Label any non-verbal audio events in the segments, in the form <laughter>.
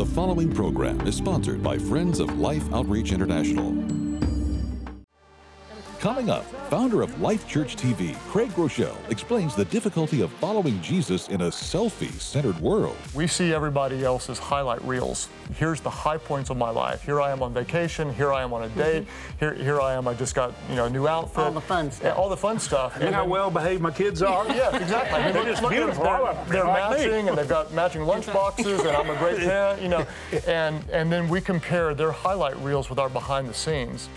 The following program is sponsored by Friends of Life Outreach International. Coming up, founder of Life Church TV, Craig Groeschel, explains the difficulty of following Jesus in a selfie centered world. We see everybody else's highlight reels. Here's the high points of my life. Here I am on vacation. Here I am on a <laughs> date. Here, here I am. I just got you know a new outfit. All the fun stuff. All the fun stuff. Look how well behaved my kids are. <laughs> Yeah, exactly. I mean, They're just look beautiful, all of them. They're, they're Like me. matching, and they've got matching lunch <laughs> boxes, and I'm a great parent, you know. And and then we compare their highlight reels with our behind the scenes.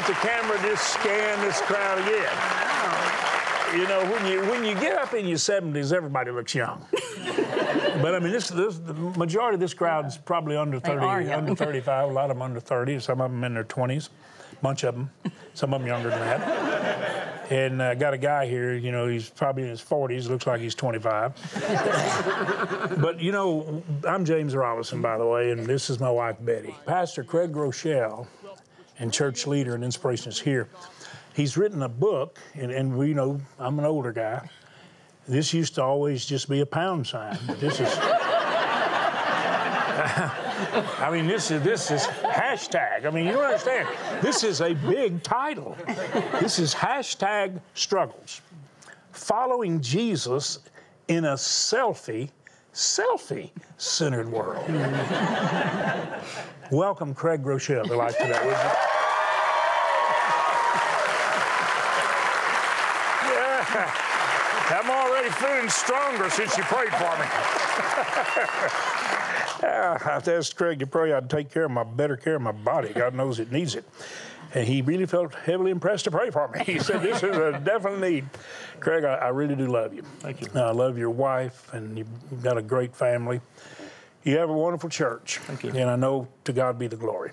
Want the camera to just scan this crowd again. You know, when you when you get up in your 70s, everybody looks young. <laughs> but I mean, this, this the majority of this crowd is probably under 30, are young. under 35. A lot of them under 30. Some of them in their 20s. Bunch of them. Some of them younger than that. And uh, got a guy here. You know, he's probably in his 40s. Looks like he's 25. <laughs> But you know, I'm James Robison, by the way, and this is my wife Betty. Pastor Craig Groeschel, and church leader and inspiration is here. He's written a book, and, and we know I'm an older guy. This used to always just be a pound sign, but this is. <laughs> I mean, this is this is hashtag. I mean, you don't understand. This is a big title. This is hashtag struggles following Jesus in a selfie, selfie centered world. <laughs> Welcome, Craig Groeschel, to Life Today. Yeah. I'm already feeling stronger since you prayed for me. <laughs> <laughs> Yeah, I've asked Craig to pray I'd take care of my better care of my body. God knows it needs it. And he really felt heavily impressed to pray for me. <laughs> He said, This is a definite need. Craig, I, I really do love you. Thank you. I love your wife, and you've got a great family. You have a wonderful church. Thank you. And I know to God be the glory.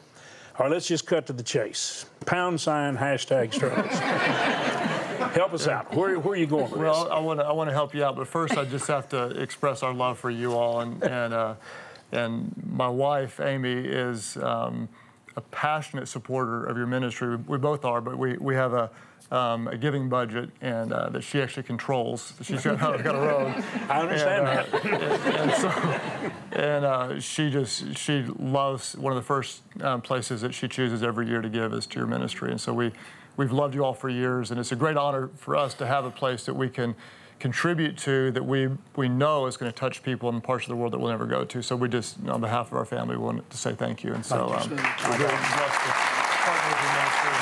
All right, let's just cut to the chase. Pound sign, hashtag struggles. <laughs> Help us out. Where, where are you going with Well, this? I want to I want to help you out, but first I just have to express our love for you all, and and uh, and my wife Amy is um, a passionate supporter of your ministry. We, both are, but we we have a. Um, a giving budget and uh, that she actually controls. She's got, <laughs> got her own. I understand and, uh, that. <laughs> and, and so, and uh, she just she loves one of the first um, places that she chooses every year to give is to your ministry, and so we we've loved you all for years, and it's a great honor for us to have a place that we can contribute to that we we know is going to touch people in parts of the world that we'll never go to. So we just, on behalf of our family, we want to say thank you, and so um, we're very blessed to partner with your ministry.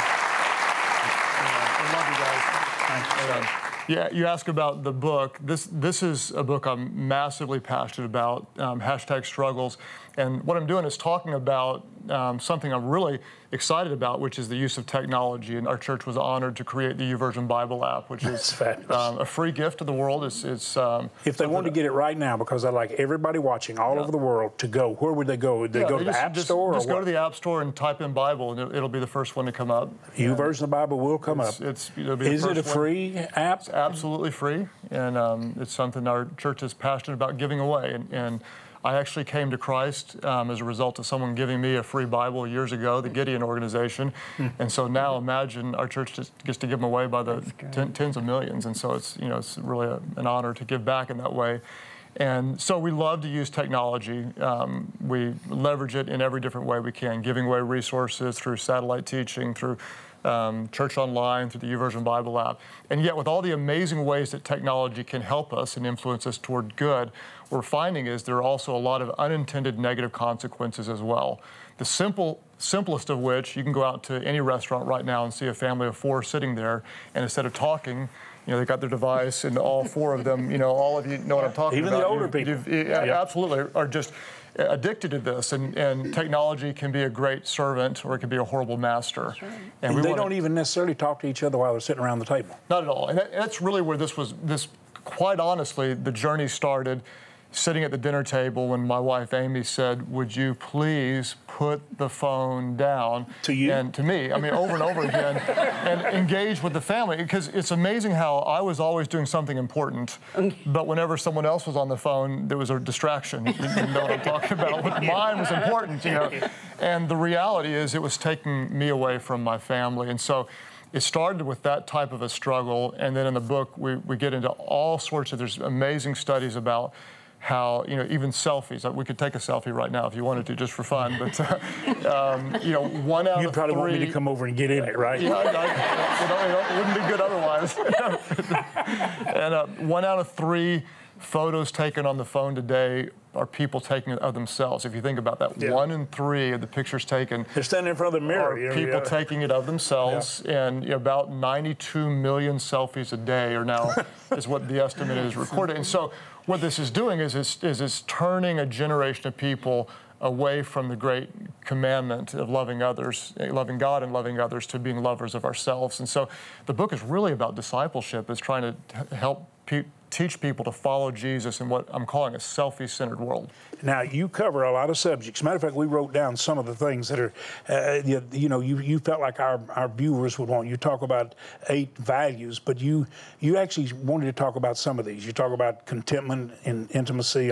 Yeah, love you guys. And, yeah, you ask about the book. This this is a book I'm massively passionate about. Um, hashtag struggles, and what I'm doing is talking about um, something I'm really excited about, which is the use of technology. And our church was honored to create the YouVersion Bible app, which is um, a free gift to the world. It's it's um, If they want to get it right now, because I'd like everybody watching all over the world to go, where would they go? Would they yeah, go to the just, App just, Store Just go to the App Store and type in Bible, and it, it'll be the first one to come up. YouVersion of the Bible will come It's, up. it's it'll be the Is it a one. free app? absolutely free, and um, it's something our church is passionate about giving away. And, and I actually came to Christ um, as a result of someone giving me a free Bible years ago, the Gideon organization. <laughs> and so now imagine our church just gets to give them away by the ten, tens of millions. And so it's you know it's really a, an honor to give back in that way. And so we love to use technology. Um, we leverage it in every different way we can, giving away resources through satellite teaching, through um, Church Online, through the YouVersion Bible app. And yet, with all the amazing ways that technology can help us and influence us toward good, what we're finding is there are also a lot of unintended negative consequences as well. The simple, simplest of which, you can go out to any restaurant right now and see a family of four sitting there, and instead of talking, you know, they got their device, and all four of them, you know, all of you know what I'm talking Even about. Even the older You've- people. you've- yeah, Absolutely, are just addicted to this, and, and technology can be a great servant or it can be a horrible master. And they wanna- don't even necessarily talk to each other while they're sitting around the table. not at all. And that, that's really where this was. This, quite honestly, the journey started sitting at the dinner table when my wife Amy said, "Would you please put the phone down?" To you? and to me. I mean, over and over again, <laughs> and engage with the family because it's amazing how I was always doing something important, mm. but whenever someone else was on the phone, there was a distraction. You, you know what I'm talking <laughs> about? But mine was important, you know. And the reality is, it was taking me away from my family, and so it started with that type of a struggle. And then in the book, we, we get into all sorts of, there's amazing studies about how, you know, even selfies, we could take a selfie right now if you wanted to, just for fun, but, uh, um, you know, one out You of probably three. want me to come over and get in it, right? Yeah, I, I, you know, it wouldn't be good otherwise. <laughs> and uh, one out of three photos taken on the phone today are people taking it of themselves. If you think about that, Yeah. one in three of the pictures taken They're standing in front of the mirror. are you know, people yeah. taking it of themselves, and you know, about 92 million selfies a day are now <laughs> is what the estimate is recorded. And so, what this is doing is it's, is it's turning a generation of people away from the great commandment of loving others, eh, loving God and loving others, to being lovers of ourselves. And so, the book is really about discipleship. It's trying to help pe- teach people to follow Jesus in what I'm calling a selfie-centered world. Now you cover a lot of subjects. Matter of fact, we wrote down some of the things that are, uh, you, you know, you, you felt like our, our viewers would want. You talk about eight values, but you you actually wanted to talk about some of these. You talk about contentment and intimacy,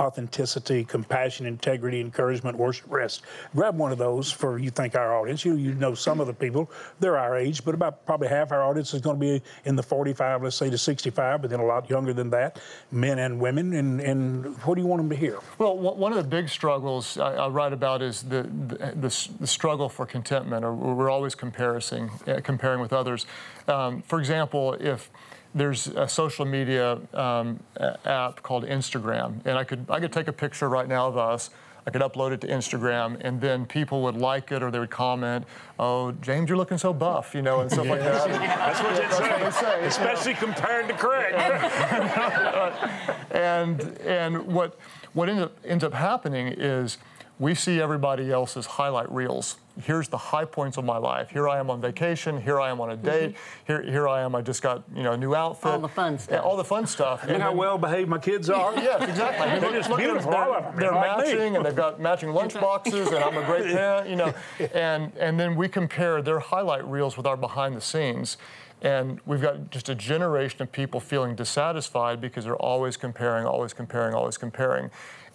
authenticity, compassion, integrity, encouragement, worship, rest. Grab one of those for you think our audience. You you know some of the people they're our age, but about probably half our audience is going to be in the 45, let's say to 65, but then a lot younger than that, men and women. And and what do you want them to hear? Well, one of the big struggles I, I write about is the, the, the, the struggle for contentment, or we're always comparing, uh, comparing with others. Um, for example, if there's a social media um, app called Instagram, and I could I could take a picture right now of us. I could upload it to Instagram, and then people would like it or they would comment, "Oh, James, you're looking so buff," you know, and stuff like that. <laughs> That's what That's what they say. Especially compared to Craig. <laughs> and and what what ends up, ends up happening is we see everybody else's highlight reels. Here's the high points of my life. Here I am on vacation. Here I am on a date. Mm-hmm. Here here I am. I just got you know a new outfit. All the fun Yeah, stuff. all the fun stuff. And how then- well behaved my kids are. Yes, exactly. I <laughs> mean, They're just look beautiful, They're, all of them. they're They're like me. matching, and they've got matching lunch boxes, and I'm a great <laughs> parent, you know. And and then we compare their highlight reels with our behind the scenes, and we've got just a generation of people feeling dissatisfied because they're always comparing, always comparing, always comparing.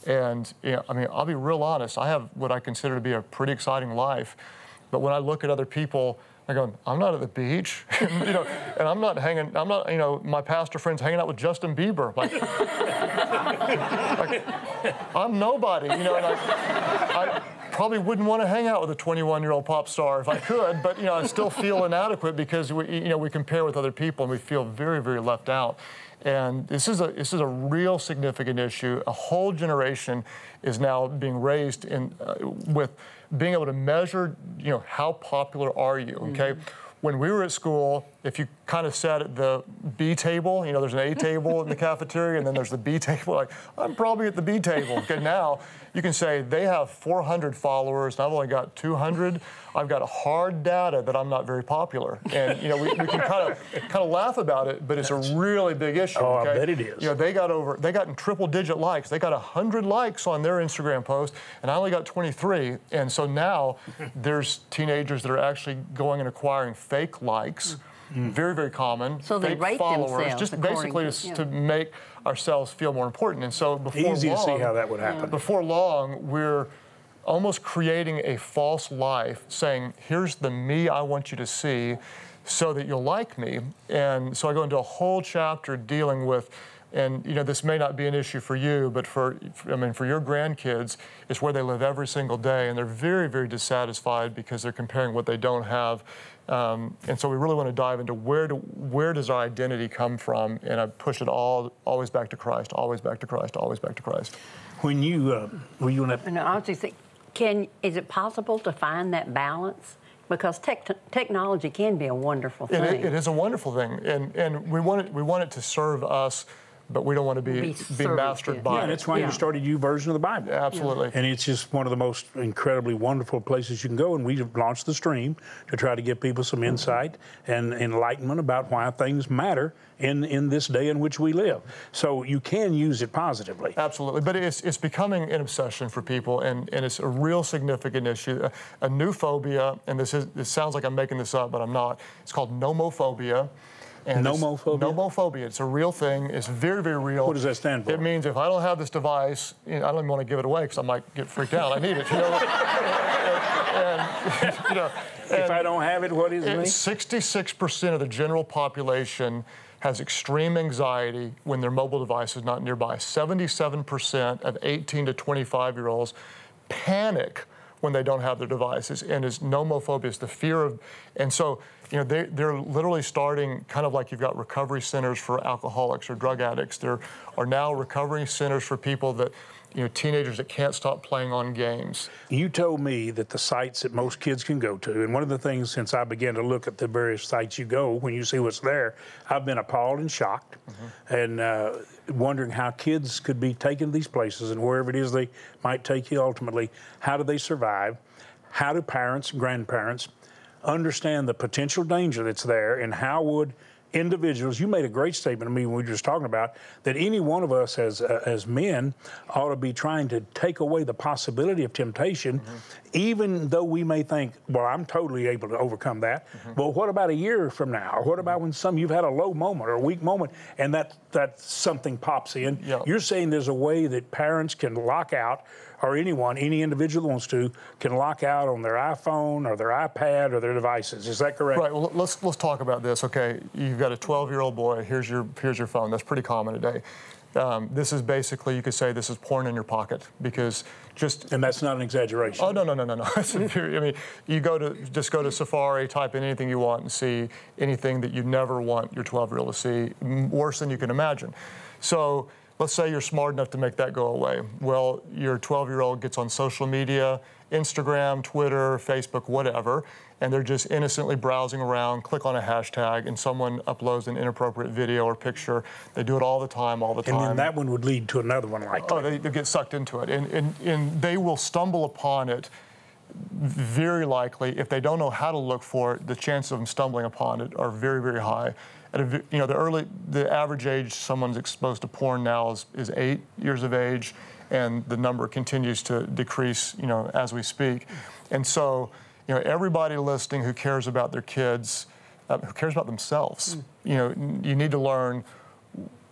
And you know, I mean, I'll be real honest. I have what I consider to be a pretty exciting life, but when I look at other people. I go, I'm not at the beach, <laughs> you know, and I'm not hanging. I'm not, you know, my pastor friends hanging out with Justin Bieber. Like, <laughs> I'm nobody, you know, and I, I probably wouldn't want to hang out with a 21-year-old pop star if I could, but you know, I still feel inadequate because we, you know, we compare with other people and we feel very, very left out. And this is a this is a real significant issue. A whole generation is now being raised in uh, with being able to measure, you know, how popular are you? Mm-hmm. Okay. When we were at school, if you kind of sat at the B table, you know, there's an A table in the <laughs> cafeteria, and then there's the B table. Like, I'm probably at the B table. Okay, now you can say they have 400 followers, and I've only got 200. I've got hard data that I'm not very popular, and you know, we, we can kind of kind of laugh about it, but it's a really big issue. Oh, I bet it is. You know, they got over, they got in triple digit likes. They got 100 likes on their Instagram post, and I only got 23. And so now there's teenagers that are actually going and acquiring fake likes. Mm. Very, very common. So they fake rate followers, themselves just basically to- to, yeah. to make ourselves feel more important. And so before Easy to see how that would happen. before long, we're almost creating a false life, saying, "Here's the me I want you to see." So that you'll like me, and so I go into a whole chapter dealing with and you know this may not be an issue for you but for i mean for your grandkids it's where they live every single day and they're very very dissatisfied because they're comparing what they don't have um, and so we really want to dive into where do where does our identity come from and i push it all always back to christ always back to christ always back to christ When you uh, were you in that? And I was just think, can is it possible to find that balance? Because tech, technology can be a wonderful It, thing. i- it is a wonderful thing, and and we want it we want it to serve us but we don't want to be, Be be, served, mastered yeah. by Yeah, it. and that's why Yeah. you started YouVersion of the Bible. Absolutely. And it's just one of the most incredibly wonderful places you can go. And we have launched the stream to try to give people some insight and enlightenment about why things matter in, in this day in which we live. So you can use it positively. Absolutely, but it's, it's becoming an obsession for people, and, and it's a real significant issue. A, a new phobia, and this is this sounds like I'm making this up, but I'm not. It's called nomophobia. And Nomophobia? Nomophobia. It's a real thing. It's very, very real. What does that stand for? It means if I don't have this device, you know, I don't even want to give it away because I might get freaked out. I need it. You know, <laughs> and, and, you know, if I don't have it, what is it? 66% of the general population has extreme anxiety when their mobile device is not nearby. 77% of 18 to 25 year olds panic when they don't have their devices, and it's nomophobia, it's the fear of, and so you know they, they're literally starting kind of like you've got recovery centers for alcoholics or drug addicts. There are now recovery centers for people that, you know, teenagers that can't stop playing on games. You told me that the sites that most kids can go to, and one of the things since I began to look at the various sites you go, when you see what's there, I've been appalled and shocked, and uh, wondering how kids could be taken to these places and wherever it is they might take you ultimately. How do they survive? How do parents, and grandparents, understand the potential danger that's there, and how would individuals. You made a great statement to me when we were just talking about that any one of us as uh, as men ought to be trying to take away the possibility of temptation, mm-hmm. even though we may think, well, I'm totally able to overcome that. Mm-hmm. But what about a year from now? Or what about mm-hmm. when some you've had a low moment or a weak moment, and that that something pops in? Yeah. You're saying there's a way that parents can lock out. Or anyone, any individual wants to, can lock out on their iPhone or their iPad or their devices. Is that correct? Right. Well, let's let's talk about this. Okay, you've got a 12-year-old boy. Here's your here's your phone. That's pretty common today. Um, this is basically you could say this is porn in your pocket because just And that's not an exaggeration. Oh no no no no no! <laughs> I mean, you go to just go to Safari, type in anything you want, and see anything that you never want your 12-year-old to see, worse than you can imagine. So let's say you're smart enough to make that go away. Well, your 12-year-old gets on social media, Instagram, Twitter, Facebook, whatever, and they're just innocently browsing around, click on a hashtag, and someone uploads an inappropriate video or picture. They do it all the time, all the And time. And then that one would lead to another one like Oh, they, they get sucked into it, and, and, and they will stumble upon it. Very likely, if they don't know how to look for it, the chances of them stumbling upon it are very, very high. At a, you know, the early, the average age someone's exposed to porn now is, is eight years of age, and the number continues to decrease, you know, as we speak. And so, you know, everybody listening who cares about their kids, uh, who cares about themselves, you know, you need to learn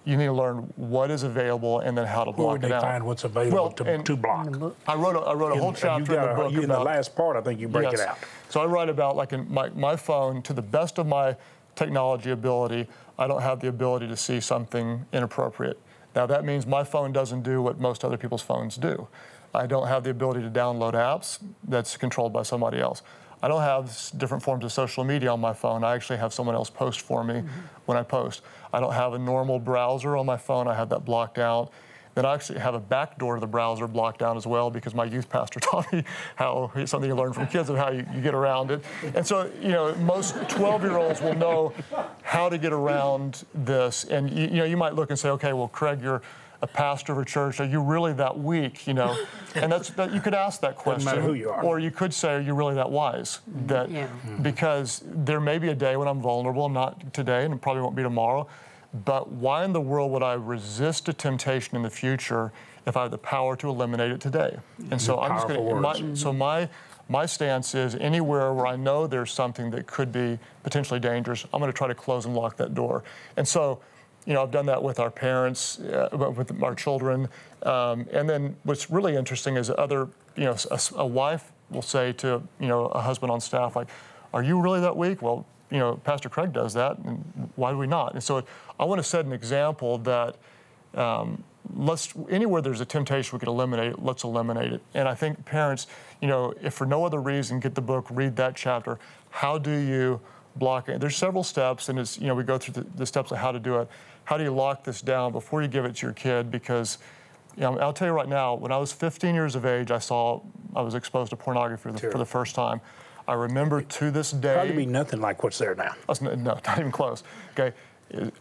you need to learn what is available and then how to Where block would it they out. find what's available Well, to, to block? I wrote a, I wrote a whole And chapter in the a- book you- in the last part, I think you break yes. it out. So I write about like in my, my phone, to the best of my technology ability, I don't have the ability to see something inappropriate. Now that means my phone doesn't do what most other people's phones do. I don't have the ability to download apps that's controlled by somebody else. I don't have different forms of social media on my phone. I actually have someone else post for me mm-hmm. when I post. I don't have a normal browser on my phone. I have that blocked out. Then I actually have a back door to the browser blocked out as well because my youth pastor <laughs> taught me how something you learn from kids of how you, you get around it. And so, you know, most 12 year olds will know how to get around this. And you, you know, you might look and say, okay, well, Craig, you're a pastor of a church. Are you really that weak? You know, and that's that you could ask that question. matter who you are. Or you could say, are you really that wise? That Yeah. because there may be a day when I'm vulnerable, not today, and it probably won't be tomorrow. But why in the world would I resist a temptation in the future if I have the power to eliminate it today? And so I'm just going to. So my my stance is anywhere where I know there's something that could be potentially dangerous, I'm going to try to close and lock that door. And so, you know, I've done that with our parents, uh, with our children, um, and then what's really interesting is other, you know, a, a wife will say to you know a husband on staff like, "Are you really that weak?" Well, you know, Pastor Craig does that, and why do we not? And so I want to set an example that um, let's anywhere there's a temptation we could eliminate it, let's eliminate it. And I think parents, you know, if for no other reason, get the book, read that chapter. How do you block it? There's several steps, and it's you know we go through the, the steps of how to do it. How do you lock this down before you give it to your kid? Because you know, I'll tell you right now, when I was 15 years of age, I saw I was exposed to pornography for the, for the first time. I remember to this day. Probably be nothing like what's there now. Oh, no, not even close. Okay,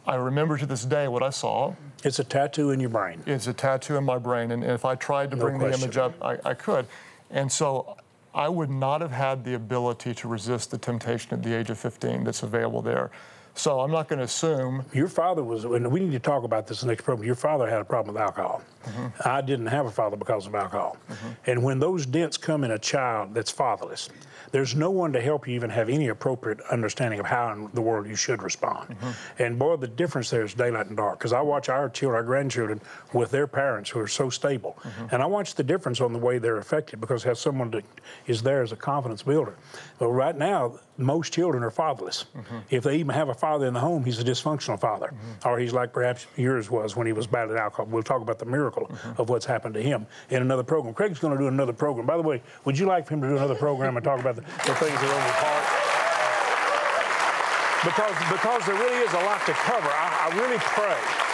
I remember to this day what I saw. It's a tattoo in your brain. It's a tattoo in my brain, and if I tried to No bring the image up, I, I could. And so I would not have had the ability to resist the temptation at the age of 15 that's available there. So I'm not going to assume. Your father was, and we need to talk about this in the next program. Your father had a problem with alcohol. Mm-hmm. I didn't have a father because of alcohol. Mm-hmm. And when those dents come in a child that's fatherless, there's no one to help you even have any appropriate understanding of how in the world you should respond. Mm-hmm. And boy, the difference there is daylight and dark. Because I watch our children, our grandchildren, with their parents who are so stable, mm-hmm. and I watch the difference on the way they're affected because has someone that is there as a confidence builder. But right now, most children are fatherless. Mm-hmm. If they even have a father in the home, he's a dysfunctional father, mm-hmm. or he's like perhaps yours was when he was battling alcohol. We'll talk about the miracle mm-hmm. of what's happened to him in another program. Craig's going to do another program. By the way, would you like for him to do another program and talk about the, the things that are on heart? Because, because there really is a lot to cover. I, I really pray.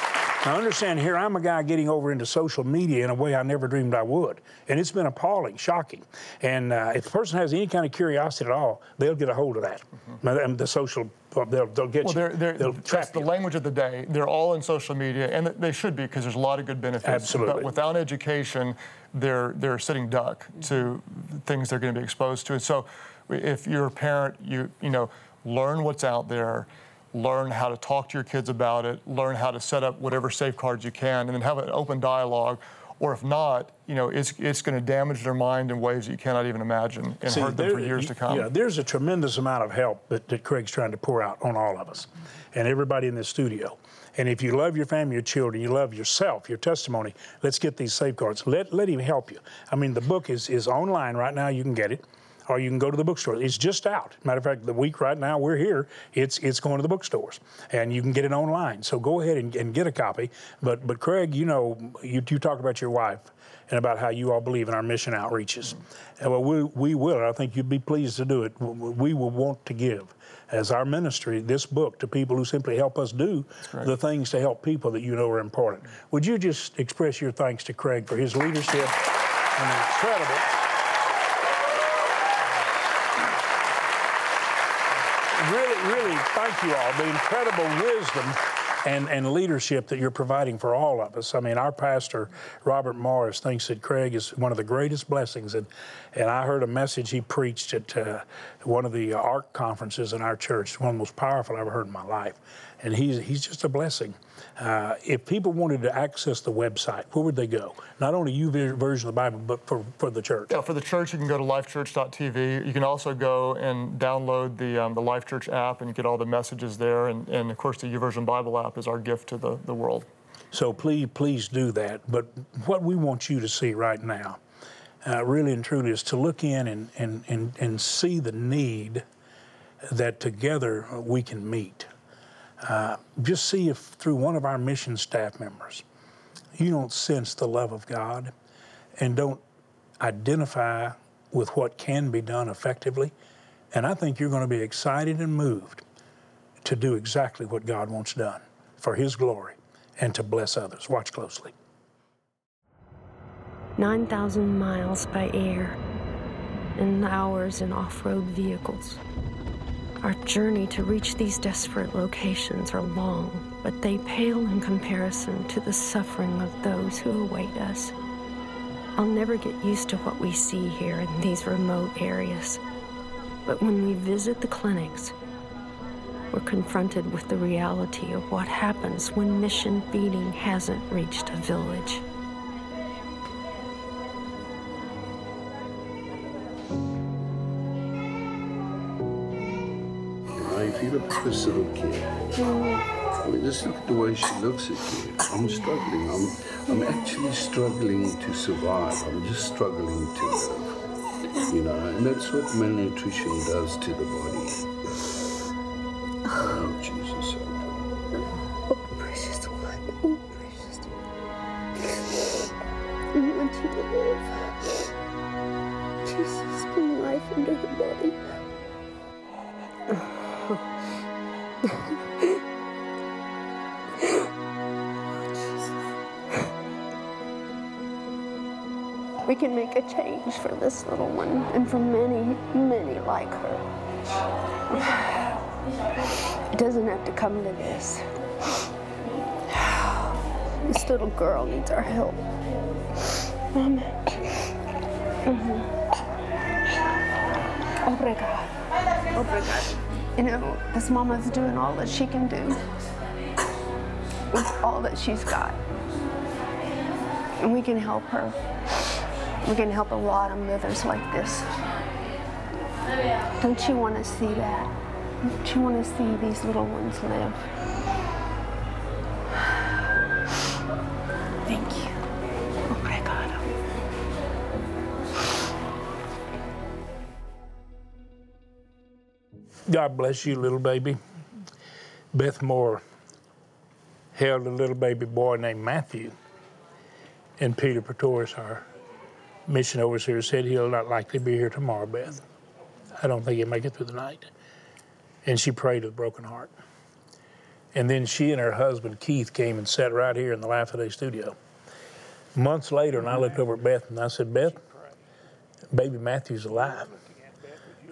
Now, understand here, I'm a guy getting over into social media in a way I never dreamed I would. And it's been appalling, shocking. And uh, if a person has any kind of curiosity at all, they'll get a hold of that. And The social, they'll, they'll get Well, you. they're, they're, they'll that's trap the language of the day. They're all in social media, and they should be because there's a lot of good benefits. Absolutely. But without education, they're they're sitting duck to things they're going to be exposed to. And so, if you're a parent, you you know learn what's out there, learn how to talk to your kids about it, learn how to set up whatever safeguards you can, and then have an open dialogue. Or if not, you know, it's it's going to damage their mind in ways that you cannot even imagine and See, hurt them there- for years to come. Yeah, there's a tremendous amount of help that, that Craig's trying to pour out on all of us and everybody in this studio. And if you love your family, your children, you love yourself, your testimony, let's get these safeguards. Let, let him help you. I mean, the book is, is online right now. You can get it. Or you can go to the bookstore. It's just out. Matter of fact, the week right now we're here, it's it's going to the bookstores, and you can get it online. So go ahead and, and get a copy. But but Craig, you know, you, you talk about your wife and about how you all believe in our mission outreaches. And well, we, we will. I think you'd be pleased to do it. We will want to give, as our ministry, this book to people who simply help us do the things to help people that you know are important. Would you just express your thanks to Craig for his leadership and incredible. Really, really, thank you all. The incredible wisdom and, and leadership that you're providing for all of us. I mean, our pastor, Robert Morris, thinks that Craig is one of the greatest blessings. And, and I heard a message he preached at uh, one of the ARC conferences in our church, one of the most powerful I've ever heard in my life. And he's, he's just a blessing. Uh, if people wanted to access the website, where would they go? Not only YouVersion of the Bible, but for, for the church. Yeah, for the church, you can go to lifechurch.tv. You can also go and download the, um, the Life Church app and get all the messages there. And, and of course, the YouVersion Bible app is our gift to the, the world. So please, please do that. But what we want you to see right now, uh, really and truly, is to look in and, and, and, and see the need that together we can meet. Uh, just see if through one of our mission staff members, you don't sense the love of God and don't identify with what can be done effectively. And I think you're going to be excited and moved to do exactly what God wants done for His glory and to bless others. Watch closely. 9,000 miles by air and hours in off road vehicles. Our journey to reach these desperate locations are long, but they pale in comparison to the suffering of those who await us. I'll never get used to what we see here in these remote areas, but when we visit the clinics, we're confronted with the reality of what happens when mission feeding hasn't reached a village. This little kid, I mean, just look at the way she looks at you. I'm struggling. I'm, I'm actually struggling to survive. I'm just struggling to live. You know, and that's what malnutrition does to the body. Make a change for this little one and for many, many like her. It doesn't have to come to this. This little girl needs our help. Mama. Mm-hmm. Obrigado. Obrigado. You know, this mama's doing all that she can do with all that she's got. And we can help her. We can help a lot of mothers like this. Don't you want to see that? Don't you want to see these little ones live? <sighs> Thank you. Oh Obrigado. God bless you, little baby. Beth Moore held a little baby boy named Matthew. And Peter Pretorius, our mission overseer, said he'll not likely be here tomorrow, Beth. I don't think he'll make it through the night. And she prayed with a broken heart. And then she and her husband, Keith, came and sat right here in the Life Today studio. Months later, and I looked over at Beth and I said, Beth, baby Matthew's alive.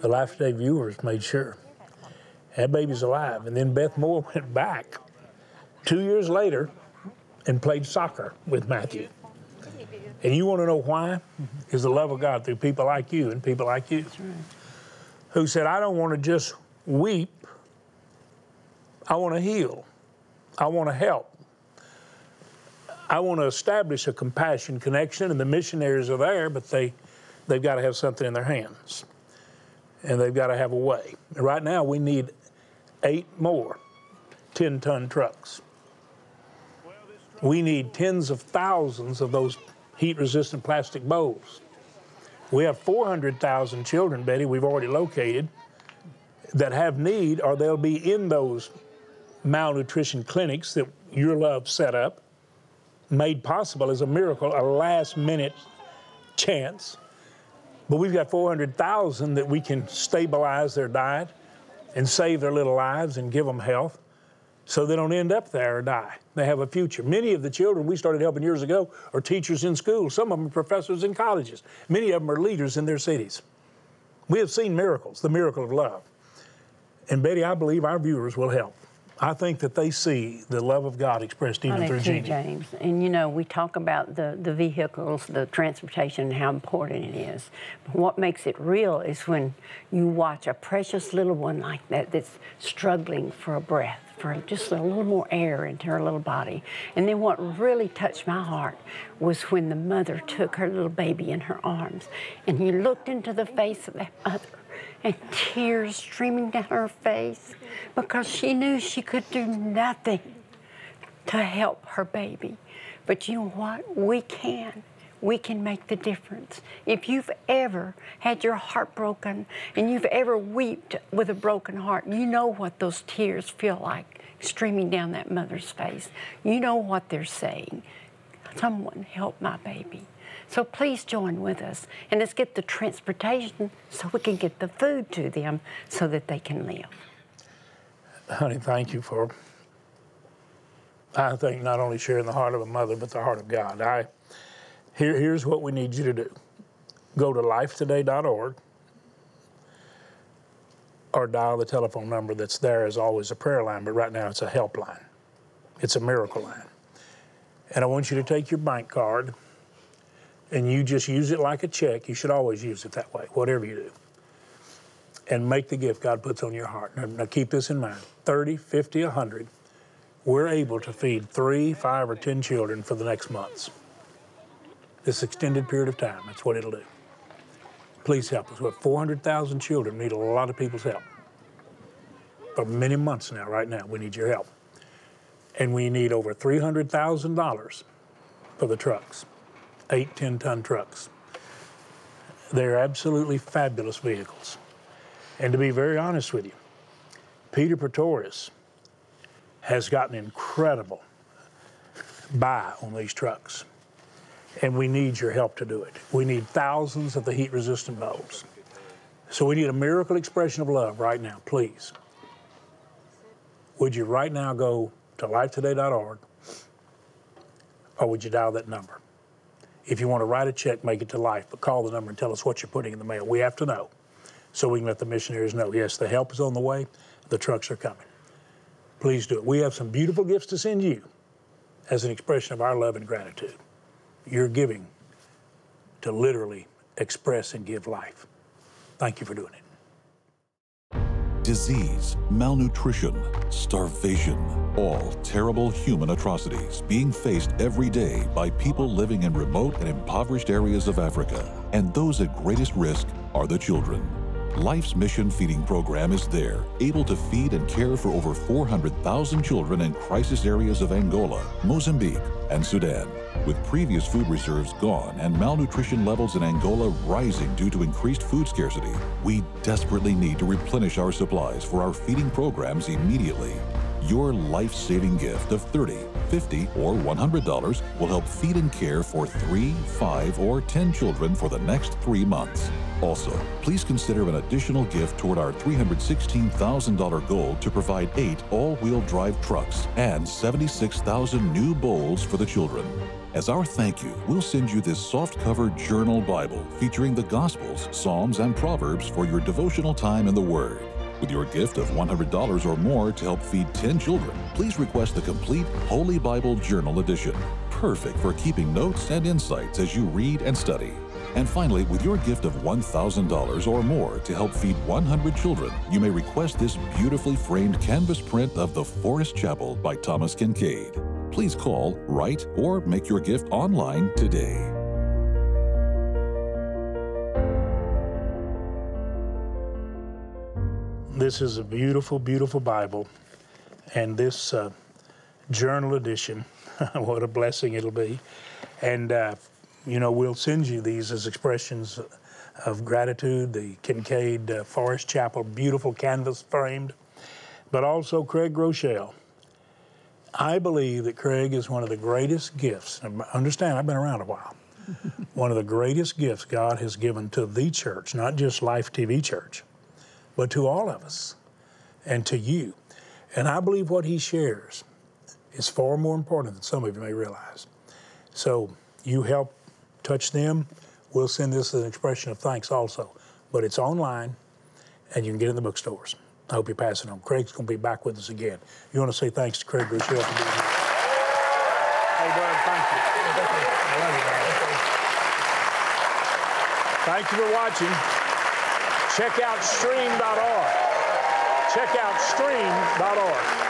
The Life Today viewers made sure. That baby's alive. And then Beth Moore <laughs> went back two years later and played soccer with Matthew. And you want to know why? Is the love of God through people like you and people like you who said, I don't want to just weep, I want to heal, I want to help. I want to establish a compassion connection, and the missionaries are there, but they, they've got to have something in their hands. And they've got to have a way. Right now, we need eight more 10 ton trucks. We need tens of thousands of those heat resistant plastic bowls. We have 400,000 children, Betty, we've already located that have need or they'll be in those malnutrition clinics that your love set up, made possible as a miracle, a last minute chance. But we've got 400,000 that we can stabilize their diet and save their little lives and give them health so they don't end up there or die. They have a future. Many of the children we started helping years ago are teachers in schools. Some of them are professors in colleges. Many of them are leaders in their cities. We have seen miracles, the miracle of love. And Betty, I believe our viewers will help. I think that they see the love of God expressed even through do too, Jeannie. James. And you know, we talk about the, the vehicles, the transportation, and how important it is. But what makes it real is when you watch a precious little one like that that's struggling for a breath, for just a little more air into her little body. And then what really touched my heart was when the mother took her little baby in her arms and you looked into the face of that mother and tears streaming down her face because she knew she could do nothing to help her baby. But you know what? We can. We can make the difference. If you've ever had your heart broken and you've ever wept with a broken heart, you know what those tears feel like streaming down that mother's face. You know what they're saying. Someone help my baby. So please join with us and let's get the transportation so we can get the food to them so that they can live. Honey, thank you for, I think, not only sharing the heart of a mother, but the heart of God. I, here, here's what we need you to do go to lifetoday.org or dial the telephone number that's there as always a prayer line, but right now it's a helpline. It's a miracle line. And I want you to take your bank card and you just use it like a check. You should always use it that way, whatever you do. And make the gift God puts on your heart. Now, now keep this in mind 30, 50, 100. We're able to feed three, five, or 10 children for the next months. This extended period of time, that's what it'll do. Please help us. We have 400,000 children need a lot of people's help. For many months now, right now, we need your help. And we need over $300,000 for the trucks, eight 10 ton trucks. They're absolutely fabulous vehicles. And to be very honest with you, Peter Pretorius has gotten incredible buy on these trucks. And we need your help to do it. We need thousands of the heat resistant bulbs. So we need a miracle expression of love right now, please. Would you right now go to lifetoday.org or would you dial that number? If you want to write a check, make it to life, but call the number and tell us what you're putting in the mail. We have to know so we can let the missionaries know yes, the help is on the way, the trucks are coming. Please do it. We have some beautiful gifts to send you. as an expression of our love and gratitude. You're giving to literally express and give life. Thank you for doing it disease, malnutrition, starvation, all terrible human atrocities being faced every day by people living in remote and impoverished areas of Africa. And those at greatest risk are the children. Life's Mission Feeding Program is there, able to feed and care for over 400,000 children in crisis areas of Angola, Mozambique, and Sudan. With previous food reserves gone and malnutrition levels in Angola rising due to increased food scarcity, we desperately need to replenish our supplies for our feeding programs immediately. Your life saving gift of $30, $50, or $100 will help feed and care for three, five, or 10 children for the next three months. Also, please consider an additional gift toward our $316,000 goal to provide eight all wheel drive trucks and 76,000 new bowls for the children. As our thank you, we'll send you this soft cover journal Bible featuring the Gospels, Psalms, and Proverbs for your devotional time in the Word. With your gift of $100 or more to help feed 10 children, please request the complete Holy Bible Journal Edition, perfect for keeping notes and insights as you read and study. And finally, with your gift of $1,000 or more to help feed 100 children, you may request this beautifully framed canvas print of The Forest Chapel by Thomas Kinkade. Please call, write, or make your gift online today. This is a beautiful, beautiful Bible. And this uh, journal edition, <laughs> what a blessing it'll be. And, uh, you know, we'll send you these as expressions of gratitude. The Kinkade uh, Forest Chapel, beautiful canvas framed, but also Craig Groeschel. I believe that Craig is one of the greatest gifts. Understand, I've been around a while. <laughs> one of the greatest gifts God has given to the church, not just Life TV Church but to all of us and to you. And I believe what he shares is far more important than some of you may realize. So you help touch them. We'll send this as an expression of thanks also. But it's online and you can get it in the bookstores. I hope you pass it on. Craig's going to be back with us again. You want to say thanks to Craig Groeschel for being here? Hey, Doug, thank you. I love you, man. Thank you for watching. Check out stream.org. Check out stream.org.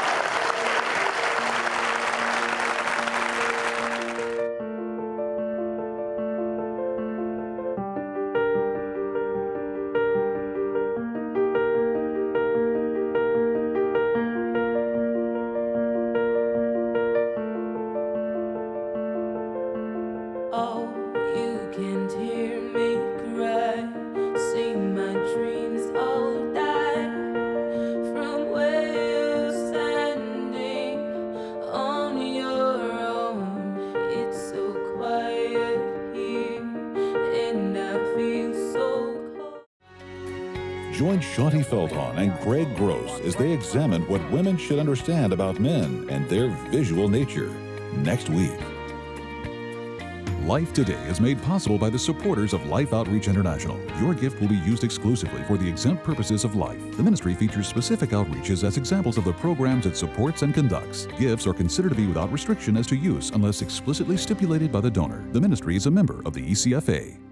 Join Shaunti Feldhahn and Greg Gross as they examine what women should understand about men and their visual nature next week. Life Today is made possible by the supporters of Life Outreach International. Your gift will be used exclusively for the exempt purposes of life. The ministry features specific outreaches as examples of the programs it supports and conducts. Gifts are considered to be without restriction as to use unless explicitly stipulated by the donor. The ministry is a member of the ECFA.